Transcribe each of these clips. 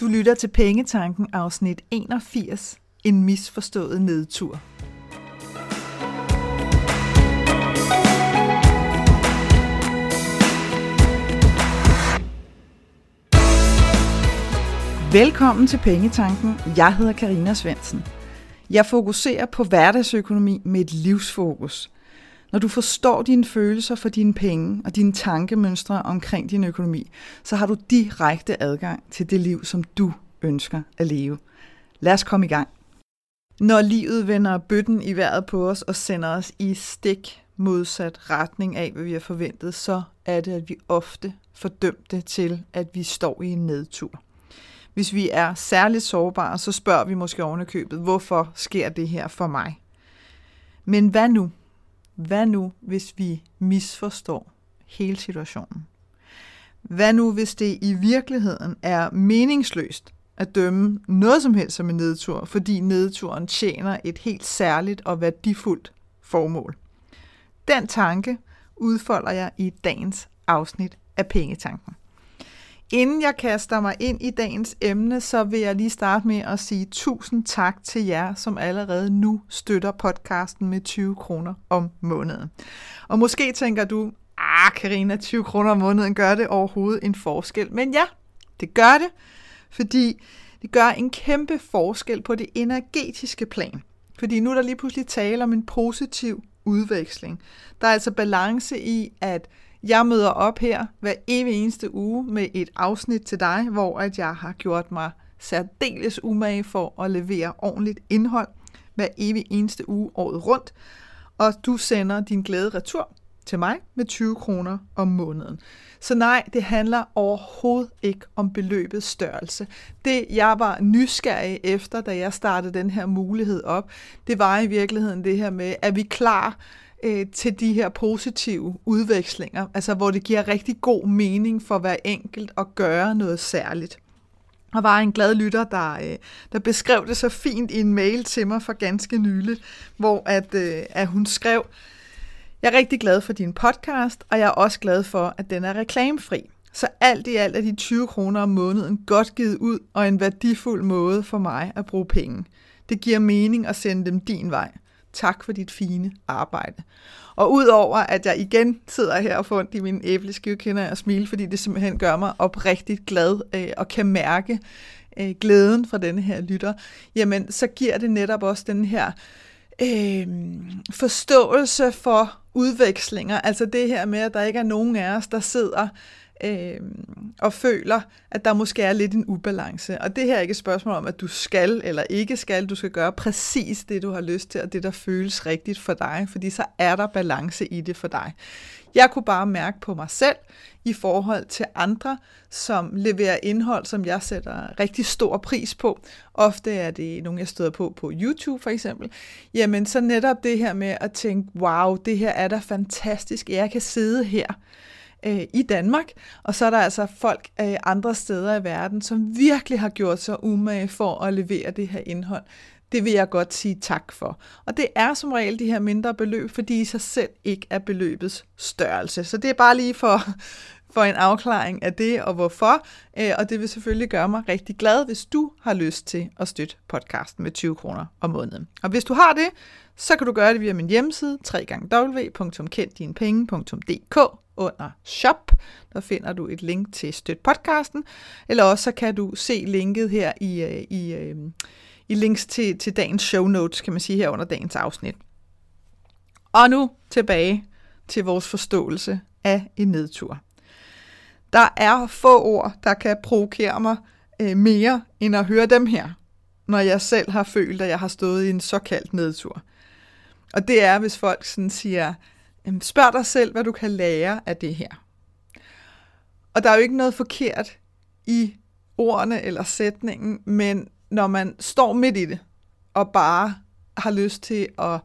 Du lytter til Pengetanken afsnit 81, en misforstået nedtur. Velkommen til Pengetanken. Jeg hedder Karina Svensen. Jeg fokuserer på hverdagsøkonomi med et livsfokus. Når du forstår dine følelser for dine penge og dine tankemønstre omkring din økonomi, så har du direkte adgang til det liv, som du ønsker at leve. Lad os komme i gang. Når livet vender bøtten i vejret på os og sender os i stik modsat retning af, hvad vi har forventet, så er det, at vi ofte fordømte til, at vi står i en nedtur. Hvis vi er særligt sårbare, så spørger vi måske ovenikøbet, hvorfor sker det her for mig? Men hvad nu? Hvad nu, hvis vi misforstår hele situationen? Hvad nu, hvis det i virkeligheden er meningsløst at dømme noget som helst som en nedtur, fordi nedturen tjener et helt særligt og værdifuldt formål? Den tanke udfolder jeg i dagens afsnit af Pengetanken. Inden jeg kaster mig ind i dagens emne, så vil jeg lige starte med at sige tusind tak til jer, som allerede nu støtter podcasten med 20 kroner om måneden. Og måske tænker du, ah Karina, 20 kroner om måneden gør det overhovedet en forskel. Men ja, det gør det, fordi det gør en kæmpe forskel på det energetiske plan. Fordi nu er der lige pludselig tale om en positiv udveksling. Der er altså balance i, at jeg møder op her hver evig eneste uge med et afsnit til dig, hvor at jeg har gjort mig særdeles umage for at levere ordentligt indhold hver evig eneste uge året rundt. Og du sender din glæde retur til mig med 20 kroner om måneden. Så nej, det handler overhovedet ikke om beløbets størrelse. Det, jeg var nysgerrig efter, da jeg startede den her mulighed op, det var i virkeligheden det her med, at vi klar øh, til de her positive udvekslinger, altså hvor det giver rigtig god mening for hver enkelt at gøre noget særligt. Og var en glad lytter, der, øh, der beskrev det så fint i en mail til mig for ganske nyligt, hvor at, øh, at hun skrev, jeg er rigtig glad for din podcast, og jeg er også glad for, at den er reklamefri. Så alt i alt er de 20 kroner om måneden godt givet ud, og en værdifuld måde for mig at bruge penge. Det giver mening at sende dem din vej. Tak for dit fine arbejde. Og udover at jeg igen sidder her og får ondt i min æbleskive, og smiler, fordi det simpelthen gør mig oprigtigt glad øh, og kan mærke øh, glæden fra denne her lytter, jamen så giver det netop også den her øh, forståelse for udvekslinger. Altså det her med, at der ikke er nogen af os, der sidder øh, og føler, at der måske er lidt en ubalance. Og det her er ikke et spørgsmål om, at du skal eller ikke skal. Du skal gøre præcis det, du har lyst til, og det, der føles rigtigt for dig, fordi så er der balance i det for dig. Jeg kunne bare mærke på mig selv i forhold til andre, som leverer indhold, som jeg sætter rigtig stor pris på. Ofte er det nogle, jeg støder på på YouTube for eksempel. Jamen så netop det her med at tænke, wow, det her er da fantastisk. Jeg kan sidde her øh, i Danmark, og så er der altså folk øh, andre steder i verden, som virkelig har gjort sig umage for at levere det her indhold. Det vil jeg godt sige tak for. Og det er som regel de her mindre beløb, fordi i sig selv ikke er beløbets størrelse. Så det er bare lige for, for en afklaring af det og hvorfor. Øh, og det vil selvfølgelig gøre mig rigtig glad, hvis du har lyst til at støtte podcasten med 20 kroner om måneden. Og hvis du har det, så kan du gøre det via min hjemmeside, www.kenddinepenge.dk under shop. Der finder du et link til støt podcasten, eller også så kan du se linket her i, øh, i, øh, i links til, til dagens show notes, kan man sige her under dagens afsnit. Og nu tilbage til vores forståelse af en nedtur. Der er få ord, der kan provokere mig øh, mere, end at høre dem her, når jeg selv har følt, at jeg har stået i en såkaldt nedtur. Og det er, hvis folk sådan siger, spørg dig selv, hvad du kan lære af det her. Og der er jo ikke noget forkert i ordene eller sætningen, men når man står midt i det, og bare har lyst til at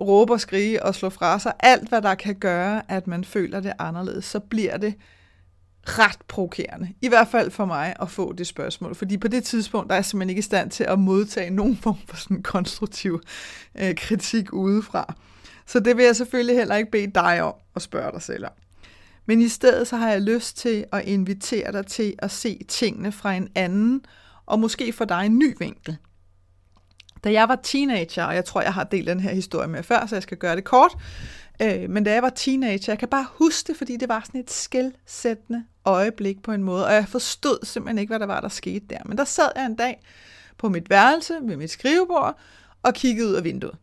råbe og skrige og slå fra sig alt, hvad der kan gøre, at man føler det anderledes, så bliver det ret provokerende. I hvert fald for mig at få det spørgsmål. Fordi på det tidspunkt, der er jeg simpelthen ikke i stand til at modtage nogen form for sådan konstruktiv øh, kritik udefra. Så det vil jeg selvfølgelig heller ikke bede dig om at spørge dig selv om. Men i stedet så har jeg lyst til at invitere dig til at se tingene fra en anden, og måske få dig en ny vinkel. Da jeg var teenager, og jeg tror, jeg har delt den her historie med før, så jeg skal gøre det kort, øh, men da jeg var teenager, jeg kan bare huske det, fordi det var sådan et skældsættende øjeblik på en måde, og jeg forstod simpelthen ikke, hvad der var, der skete der. Men der sad jeg en dag på mit værelse ved mit skrivebord og kiggede ud af vinduet.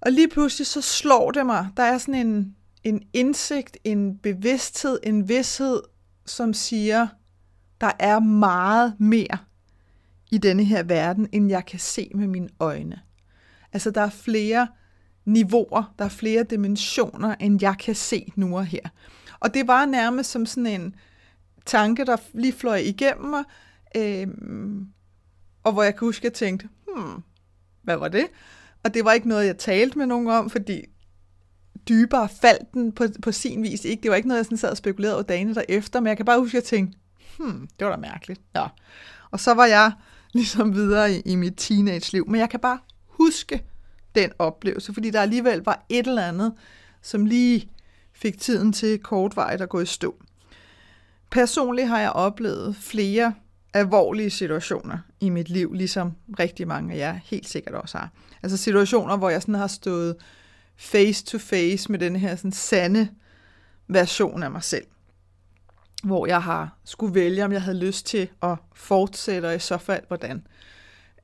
Og lige pludselig så slår det mig, der er sådan en, en indsigt, en bevidsthed, en vidshed, som siger, der er meget mere i denne her verden, end jeg kan se med mine øjne. Altså der er flere niveauer, der er flere dimensioner, end jeg kan se nu og her. Og det var nærmest som sådan en tanke, der lige fløj igennem mig, øh, og hvor jeg kan huske, at jeg tænkte, hmm, hvad var det? Og det var ikke noget, jeg talte med nogen om, fordi dybere faldt den på, på sin vis ikke. Det var ikke noget, jeg sådan sad og spekulerede over dagene derefter, men jeg kan bare huske, at jeg tænkte, hmm, det var da mærkeligt. Ja. Og så var jeg ligesom videre i, i mit teenage-liv. Men jeg kan bare huske den oplevelse, fordi der alligevel var et eller andet, som lige fik tiden til kortvarigt at gå i stå. Personligt har jeg oplevet flere alvorlige situationer i mit liv, ligesom rigtig mange af jer helt sikkert også har. Altså situationer, hvor jeg sådan har stået face to face med den her sådan sande version af mig selv. Hvor jeg har skulle vælge, om jeg havde lyst til at fortsætte, og i så fald hvordan.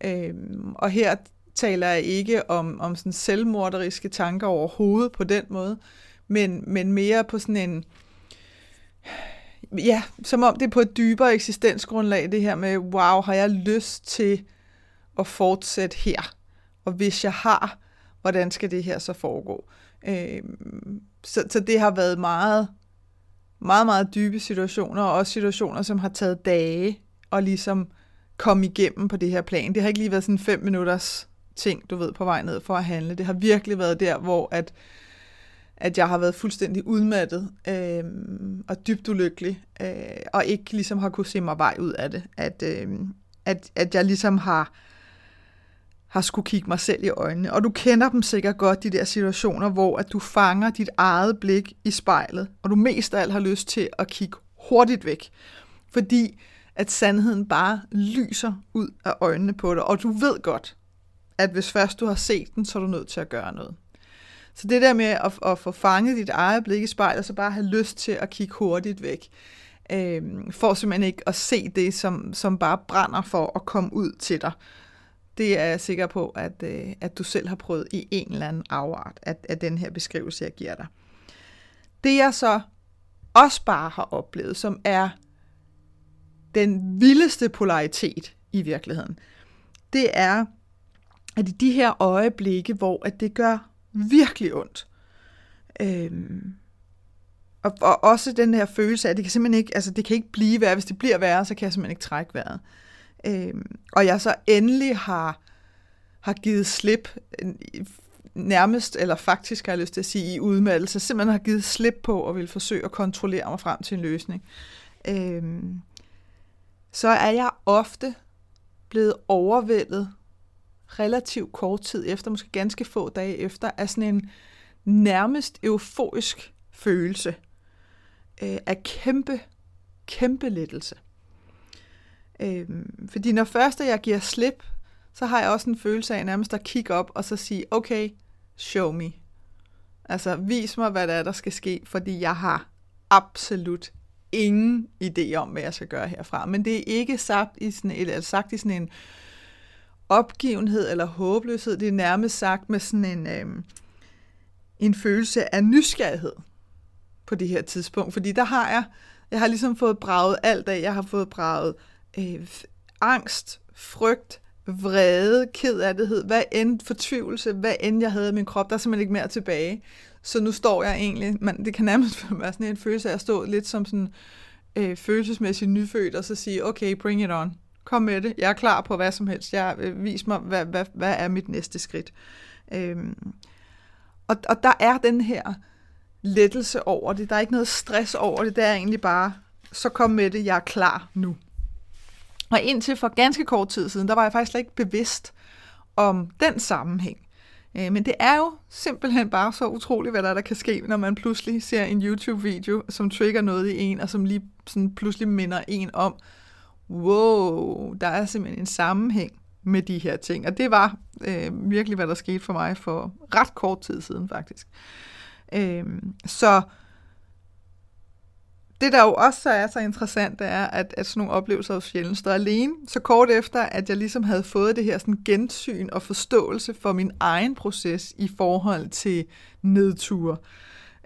Øhm, og her taler jeg ikke om, om sådan selvmorderiske tanker overhovedet på den måde, men, men mere på sådan en, ja, som om det er på et dybere eksistensgrundlag, det her med, wow, har jeg lyst til at fortsætte her? Og hvis jeg har, hvordan skal det her så foregå? Øh, så, så det har været meget, meget, meget dybe situationer, og også situationer, som har taget dage og ligesom komme igennem på det her plan. Det har ikke lige været sådan fem minutters ting, du ved, på vej ned for at handle. Det har virkelig været der, hvor at, at jeg har været fuldstændig udmattet øh, og dybt ulykkelig, øh, og ikke ligesom har kunne se mig vej ud af det. At, øh, at, at jeg ligesom har har skulle kigge mig selv i øjnene. Og du kender dem sikkert godt, de der situationer, hvor at du fanger dit eget blik i spejlet, og du mest af alt har lyst til at kigge hurtigt væk. Fordi at sandheden bare lyser ud af øjnene på dig, og du ved godt, at hvis først du har set den, så er du nødt til at gøre noget. Så det der med at, at få fanget dit eget blik i spejlet, så bare have lyst til at kigge hurtigt væk, øh, for simpelthen ikke at se det, som, som bare brænder for at komme ud til dig. Det er jeg sikker på, at, øh, at du selv har prøvet i en eller anden afart af, af den her beskrivelse, jeg giver dig. Det jeg så også bare har oplevet, som er den vildeste polaritet i virkeligheden, det er, at i de her øjeblikke, hvor at det gør virkelig ondt, øhm, og, og også den her følelse af, at det kan simpelthen ikke, altså det kan ikke blive værre. Hvis det bliver værre, så kan jeg simpelthen ikke trække vejret. Øhm, og jeg så endelig har, har givet slip, nærmest, eller faktisk har jeg lyst til at sige, i udmattelse, simpelthen har givet slip på og vil forsøge at kontrollere mig frem til en løsning. Øhm, så er jeg ofte blevet overvældet relativt kort tid efter, måske ganske få dage efter, af sådan en nærmest euforisk følelse øh, af kæmpe, kæmpe lettelse. Øh, fordi når først jeg giver slip, så har jeg også en følelse af nærmest at kigge op og så sige, okay, show me. Altså, vis mig, hvad der er, der skal ske, fordi jeg har absolut ingen idé om, hvad jeg skal gøre herfra. Men det er ikke sagt i sådan, eller sagt i sådan en opgivenhed eller håbløshed. Det er nærmest sagt med sådan en, øh, en følelse af nysgerrighed på det her tidspunkt. Fordi der har jeg, jeg har ligesom fået braget alt af. Jeg har fået braget øh, angst, frygt, vrede, ked af det, hvad end fortvivlelse, hvad end jeg havde i min krop, der er simpelthen ikke mere tilbage. Så nu står jeg egentlig, man, det kan nærmest være sådan en følelse af at stå lidt som sådan øh, følelsesmæssigt nyfødt, og så sige, okay, bring it on. Kom med det. Jeg er klar på hvad som helst. Jeg, øh, vis mig, hvad, hvad, hvad er mit næste skridt. Øhm, og, og der er den her lettelse over det. Der er ikke noget stress over det. Det er egentlig bare, så kom med det, jeg er klar nu. Og indtil for ganske kort tid siden, der var jeg faktisk slet ikke bevidst om den sammenhæng. Øh, men det er jo simpelthen bare så utroligt, hvad der, der kan ske, når man pludselig ser en YouTube-video, som trigger noget i en, og som lige sådan pludselig minder en om, wow, der er simpelthen en sammenhæng med de her ting. Og det var øh, virkelig, hvad der skete for mig for ret kort tid siden faktisk. Øh, så det, der jo også er så interessant, det er, at, at sådan nogle oplevelser hos sjældent står alene. Så kort efter, at jeg ligesom havde fået det her sådan gensyn og forståelse for min egen proces i forhold til nedture,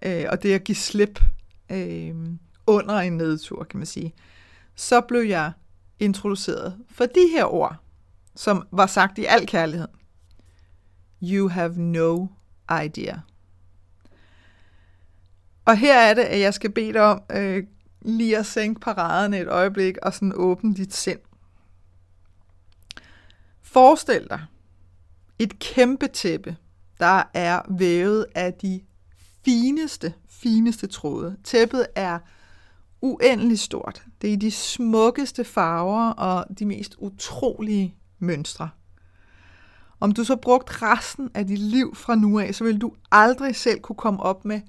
øh, og det at give slip øh, under en nedtur, kan man sige, så blev jeg introduceret for de her ord, som var sagt i al kærlighed. You have no idea. Og her er det, at jeg skal bede dig om øh, lige at sænke paraderne et øjeblik og sådan åbne dit sind. Forestil dig et kæmpe tæppe, der er vævet af de fineste, fineste tråde. Tæppet er uendelig stort. Det er i de smukkeste farver og de mest utrolige mønstre. Om du så brugt resten af dit liv fra nu af, så vil du aldrig selv kunne komme op med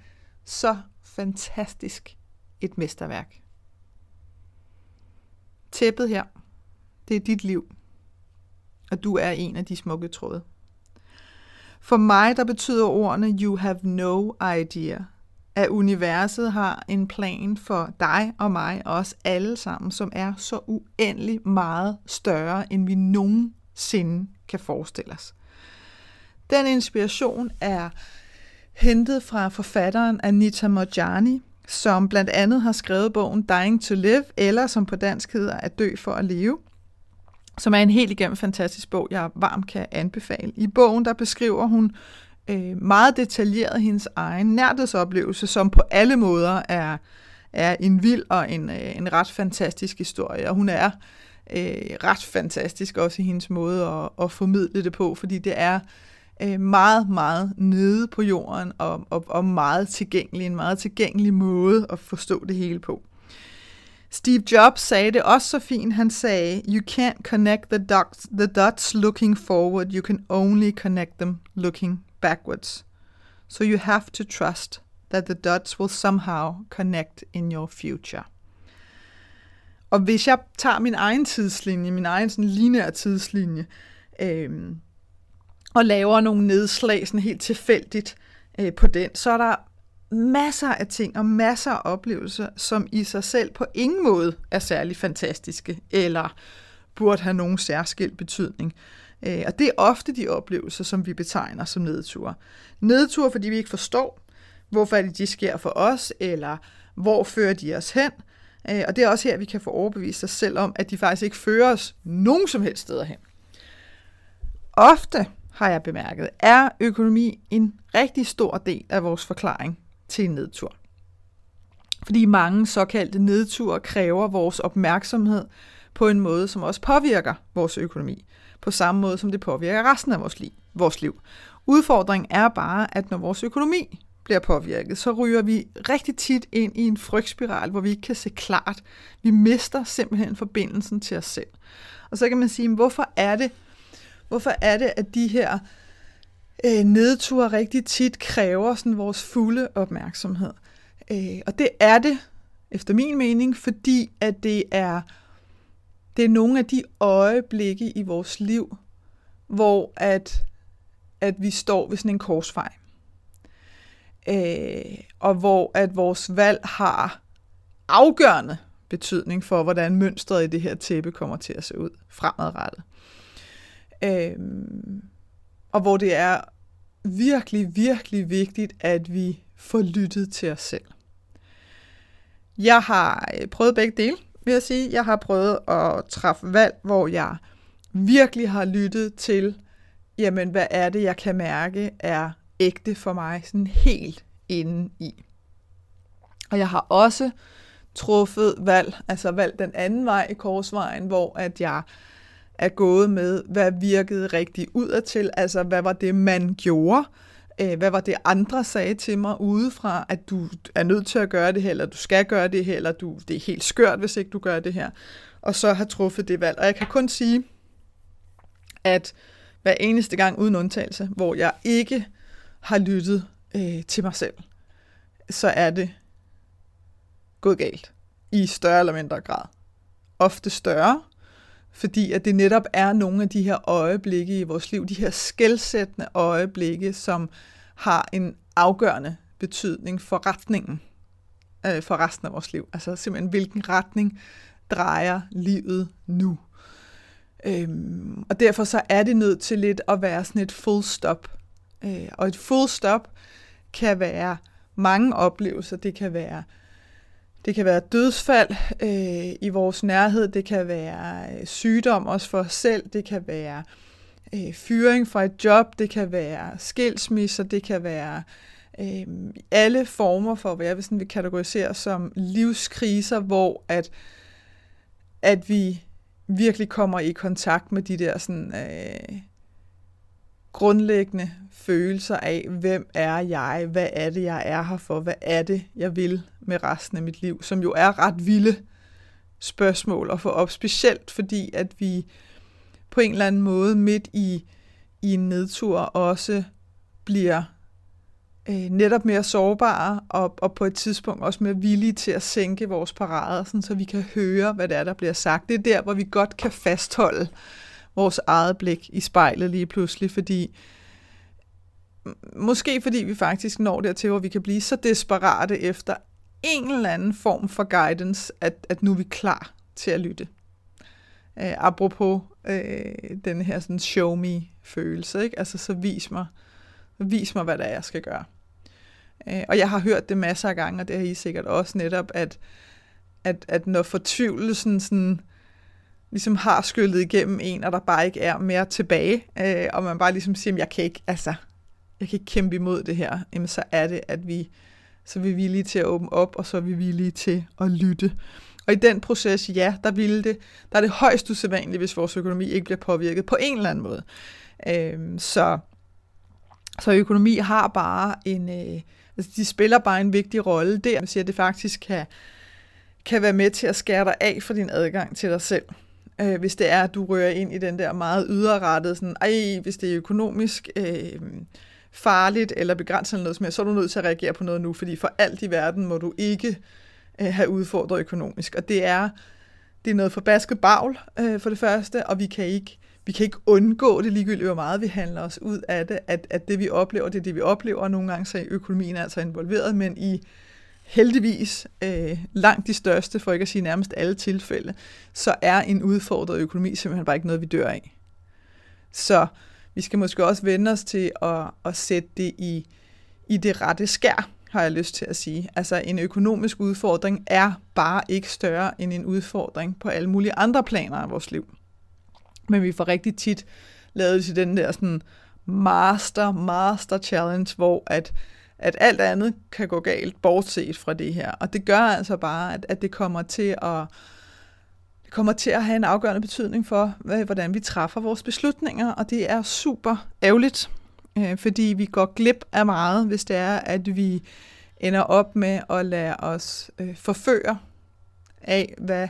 så fantastisk et mesterværk. Tæppet her, det er dit liv, og du er en af de smukke tråde. For mig, der betyder ordene you have no idea, at universet har en plan for dig og mig og os alle sammen, som er så uendelig meget større, end vi nogensinde kan forestille os. Den inspiration er hentet fra forfatteren Anita Mojani, som blandt andet har skrevet bogen Dying to Live, eller som på dansk hedder At dø for at leve, som er en helt igennem fantastisk bog, jeg varmt kan anbefale. I bogen der beskriver hun øh, meget detaljeret hendes egen nærhedsoplevelse, som på alle måder er, er en vild og en, øh, en ret fantastisk historie. Og hun er øh, ret fantastisk også i hendes måde at, at formidle det på, fordi det er øh, meget, meget nede på jorden og, og, og meget tilgængelig, en meget tilgængelig måde at forstå det hele på. Steve Jobs sagde det også så fint. Han sagde, You can't connect the dots, the dots looking forward. You can only connect them looking backwards. So you have to trust that the dots will somehow connect in your future. Og hvis jeg tager min egen tidslinje, min egen sådan lineære tidslinje, øhm, og laver nogle nedslag sådan helt tilfældigt øh, på den, så er der masser af ting og masser af oplevelser, som i sig selv på ingen måde er særlig fantastiske, eller burde have nogen særskilt betydning. Øh, og det er ofte de oplevelser, som vi betegner som nedtur. Nedtur, fordi vi ikke forstår, hvorfor det, de sker for os, eller hvor fører de os hen. Øh, og det er også her, vi kan få overbevist os selv om, at de faktisk ikke fører os nogen som helst steder hen. Ofte har jeg bemærket, er økonomi en rigtig stor del af vores forklaring til en nedtur. Fordi mange såkaldte nedture kræver vores opmærksomhed på en måde, som også påvirker vores økonomi, på samme måde som det påvirker resten af vores liv. Vores liv. Udfordringen er bare, at når vores økonomi bliver påvirket, så ryger vi rigtig tit ind i en frygtspiral, hvor vi ikke kan se klart. Vi mister simpelthen forbindelsen til os selv. Og så kan man sige, hvorfor er det, Hvorfor er det, at de her øh, nedture rigtig tit kræver sådan vores fulde opmærksomhed? Øh, og det er det, efter min mening, fordi at det er, det er nogle af de øjeblikke i vores liv, hvor at, at vi står ved sådan en korsvej. Øh, og hvor at vores valg har afgørende betydning for, hvordan mønstret i det her tæppe kommer til at se ud fremadrettet. Øh, og hvor det er virkelig, virkelig vigtigt, at vi får lyttet til os selv. Jeg har øh, prøvet begge dele, vil jeg sige. Jeg har prøvet at træffe valg, hvor jeg virkelig har lyttet til, jamen hvad er det, jeg kan mærke er ægte for mig, sådan helt inde i. Og jeg har også truffet valg, altså valgt den anden vej i korsvejen, hvor at jeg er gået med, hvad virkede rigtig udadtil, altså hvad var det, man gjorde, øh, hvad var det, andre sagde til mig udefra, at du er nødt til at gøre det her, eller du skal gøre det her, eller du, det er helt skørt, hvis ikke du gør det her, og så har truffet det valg. Og jeg kan kun sige, at hver eneste gang uden undtagelse, hvor jeg ikke har lyttet øh, til mig selv, så er det gået galt i større eller mindre grad. Ofte større, fordi at det netop er nogle af de her øjeblikke i vores liv, de her skældsættende øjeblikke, som har en afgørende betydning for retningen øh, for resten af vores liv. Altså simpelthen, hvilken retning drejer livet nu? Øhm, og derfor så er det nødt til lidt at være sådan et full stop. Øh, og et full stop kan være mange oplevelser. Det kan være det kan være dødsfald øh, i vores nærhed, det kan være øh, sygdom også for os selv, det kan være øh, fyring fra et job, det kan være skilsmisser, det kan være øh, alle former for, hvad jeg vil, sådan, vil kategorisere som livskriser, hvor at, at vi virkelig kommer i kontakt med de der sådan, øh, grundlæggende følelser af, hvem er jeg, hvad er det, jeg er her for, hvad er det, jeg vil med resten af mit liv, som jo er ret vilde spørgsmål at få op, specielt fordi, at vi på en eller anden måde midt i, i en nedtur også bliver øh, netop mere sårbare og, og på et tidspunkt også mere villige til at sænke vores parader, sådan, så vi kan høre, hvad det er, der bliver sagt. Det er der, hvor vi godt kan fastholde vores eget blik i spejlet lige pludselig, fordi måske fordi vi faktisk når dertil, hvor vi kan blive så desperate efter en eller anden form for guidance, at, at nu er vi klar til at lytte. Øh, apropos øh, den her sådan show me følelse, ikke? Altså så vis mig, vis mig, hvad det er, jeg skal gøre. Øh, og jeg har hørt det masser af gange, og det har I sikkert også netop, at, at, at når fortvivlelsen sådan, ligesom har skyllet igennem en, og der bare ikke er mere tilbage, øh, og man bare ligesom siger, jeg kan ikke, altså, jeg kan ikke kæmpe imod det her, jamen så er det, at vi så er vi villige til at åbne op, og så er vi villige til at lytte. Og i den proces, ja, der, ville det, der er det højst usædvanligt, hvis vores økonomi ikke bliver påvirket på en eller anden måde. Øhm, så, så økonomi har bare en, øh, altså de spiller bare en vigtig rolle der, man siger, at det faktisk kan, kan være med til at skære dig af for din adgang til dig selv. Øh, hvis det er, at du rører ind i den der meget yderrettede, sådan, ej, hvis det er økonomisk, øh, farligt eller begrænset eller noget som helst, så er du nødt til at reagere på noget nu, fordi for alt i verden må du ikke øh, have udfordret økonomisk. Og det er, det er noget forbasket bagl øh, for det første, og vi kan ikke vi kan ikke undgå det ligegyldigt, hvor meget vi handler os ud af det, at, at det vi oplever, det er det vi oplever, og nogle gange så er økonomien altså involveret, men i heldigvis øh, langt de største, for ikke at sige nærmest alle tilfælde, så er en udfordret økonomi simpelthen bare ikke noget, vi dør af. Så vi skal måske også vende os til at, at sætte det i, i det rette skær, har jeg lyst til at sige. Altså en økonomisk udfordring er bare ikke større end en udfordring på alle mulige andre planer af vores liv. Men vi får rigtig tit lavet det til den der sådan master, master challenge, hvor at, at alt andet kan gå galt, bortset fra det her. Og det gør altså bare, at, at det kommer til at kommer til at have en afgørende betydning for, hvordan vi træffer vores beslutninger, og det er super ærgerligt, øh, fordi vi går glip af meget, hvis det er, at vi ender op med at lade os øh, forføre af, hvad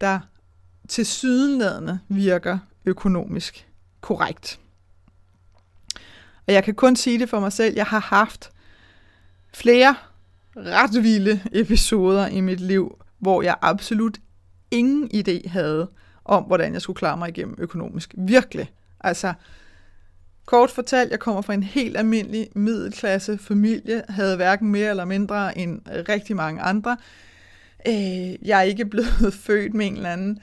der til sydenladende virker økonomisk korrekt. Og jeg kan kun sige det for mig selv, jeg har haft flere ret vilde episoder i mit liv, hvor jeg absolut ingen idé havde om, hvordan jeg skulle klare mig igennem økonomisk. Virkelig. Altså, kort fortalt, jeg kommer fra en helt almindelig middelklasse familie, havde hverken mere eller mindre end rigtig mange andre. Øh, jeg er ikke blevet født med en eller anden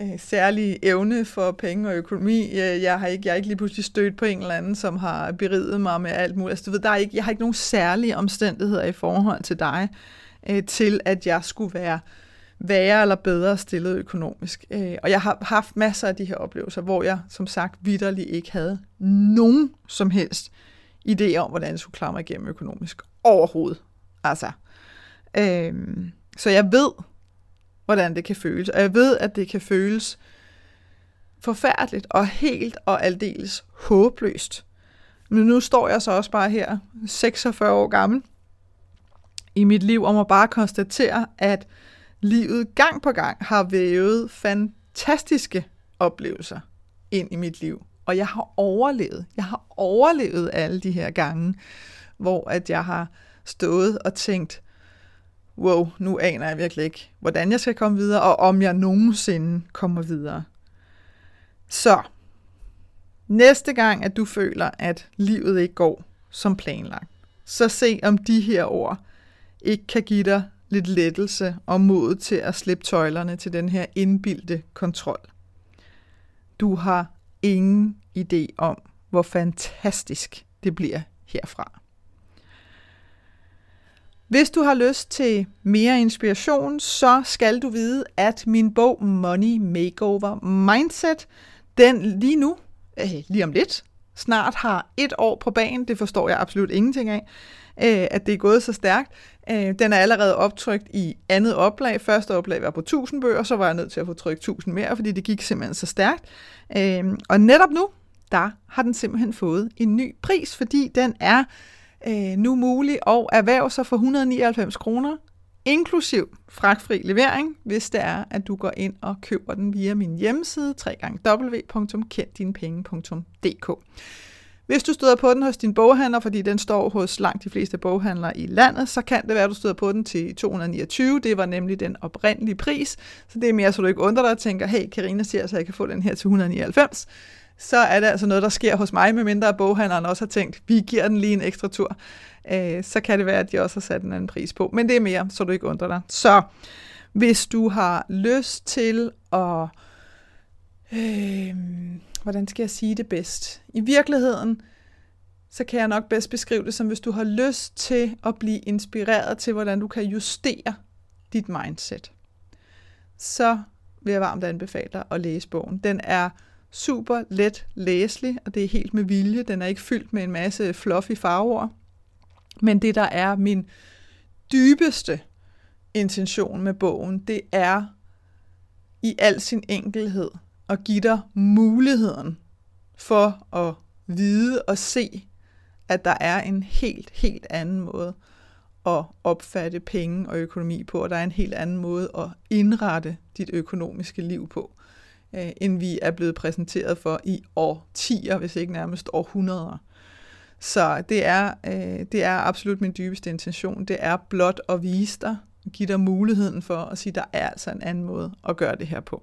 øh, særlig evne for penge og økonomi. Øh, jeg har ikke, jeg er ikke lige pludselig stødt på en eller anden, som har beriget mig med alt muligt. Altså, du ved, der er ikke, jeg har ikke nogen særlige omstændigheder i forhold til dig, øh, til at jeg skulle være øh, værre eller bedre stillet økonomisk. Øh, og jeg har haft masser af de her oplevelser, hvor jeg som sagt vidderligt ikke havde nogen som helst idé om, hvordan jeg skulle klare mig igennem økonomisk. Overhovedet. Altså. Øh, så jeg ved, hvordan det kan føles. Og jeg ved, at det kan føles forfærdeligt og helt og aldeles håbløst. Men nu står jeg så også bare her, 46 år gammel, i mit liv, og må bare konstatere, at livet gang på gang har vævet fantastiske oplevelser ind i mit liv. Og jeg har overlevet. Jeg har overlevet alle de her gange, hvor at jeg har stået og tænkt, wow, nu aner jeg virkelig ikke, hvordan jeg skal komme videre, og om jeg nogensinde kommer videre. Så, næste gang, at du føler, at livet ikke går som planlagt, så se om de her ord ikke kan give dig lidt lettelse og mod til at slippe tøjlerne til den her indbildte kontrol. Du har ingen idé om, hvor fantastisk det bliver herfra. Hvis du har lyst til mere inspiration, så skal du vide, at min bog Money Makeover Mindset, den lige nu, øh, lige om lidt, snart har et år på banen. Det forstår jeg absolut ingenting af, øh, at det er gået så stærkt. Øh, den er allerede optrykt i andet oplag. Første oplag var på 1000 bøger, så var jeg nødt til at få trykt 1000 mere, fordi det gik simpelthen så stærkt. Øh, og netop nu, der har den simpelthen fået en ny pris, fordi den er øh, nu mulig at erhverve sig for 199 kroner, inklusiv fragtfri levering, hvis det er, at du går ind og køber den via min hjemmeside, www.kenddinepenge.dk. Hvis du støder på den hos din boghandler, fordi den står hos langt de fleste boghandlere i landet, så kan det være, at du støder på den til 229. Det var nemlig den oprindelige pris. Så det er mere, så du ikke undrer dig og tænker, hey, Karina siger, så jeg kan få den her til 199 så er det altså noget, der sker hos mig, medmindre boghandleren også har tænkt, vi giver den lige en ekstra tur. Øh, så kan det være, at de også har sat en anden pris på. Men det er mere, så du ikke undrer dig. Så hvis du har lyst til at... Øh, hvordan skal jeg sige det bedst? I virkeligheden, så kan jeg nok bedst beskrive det som, hvis du har lyst til at blive inspireret til, hvordan du kan justere dit mindset, så vil jeg varmt anbefale dig at læse bogen. Den er super let læselig, og det er helt med vilje. Den er ikke fyldt med en masse fluffy farver. Men det, der er min dybeste intention med bogen, det er i al sin enkelhed at give dig muligheden for at vide og se, at der er en helt, helt anden måde at opfatte penge og økonomi på, og der er en helt anden måde at indrette dit økonomiske liv på øh, end vi er blevet præsenteret for i årtier, hvis ikke nærmest århundreder. Så det er, øh, det er absolut min dybeste intention. Det er blot at vise dig, give dig muligheden for at sige, at der er altså en anden måde at gøre det her på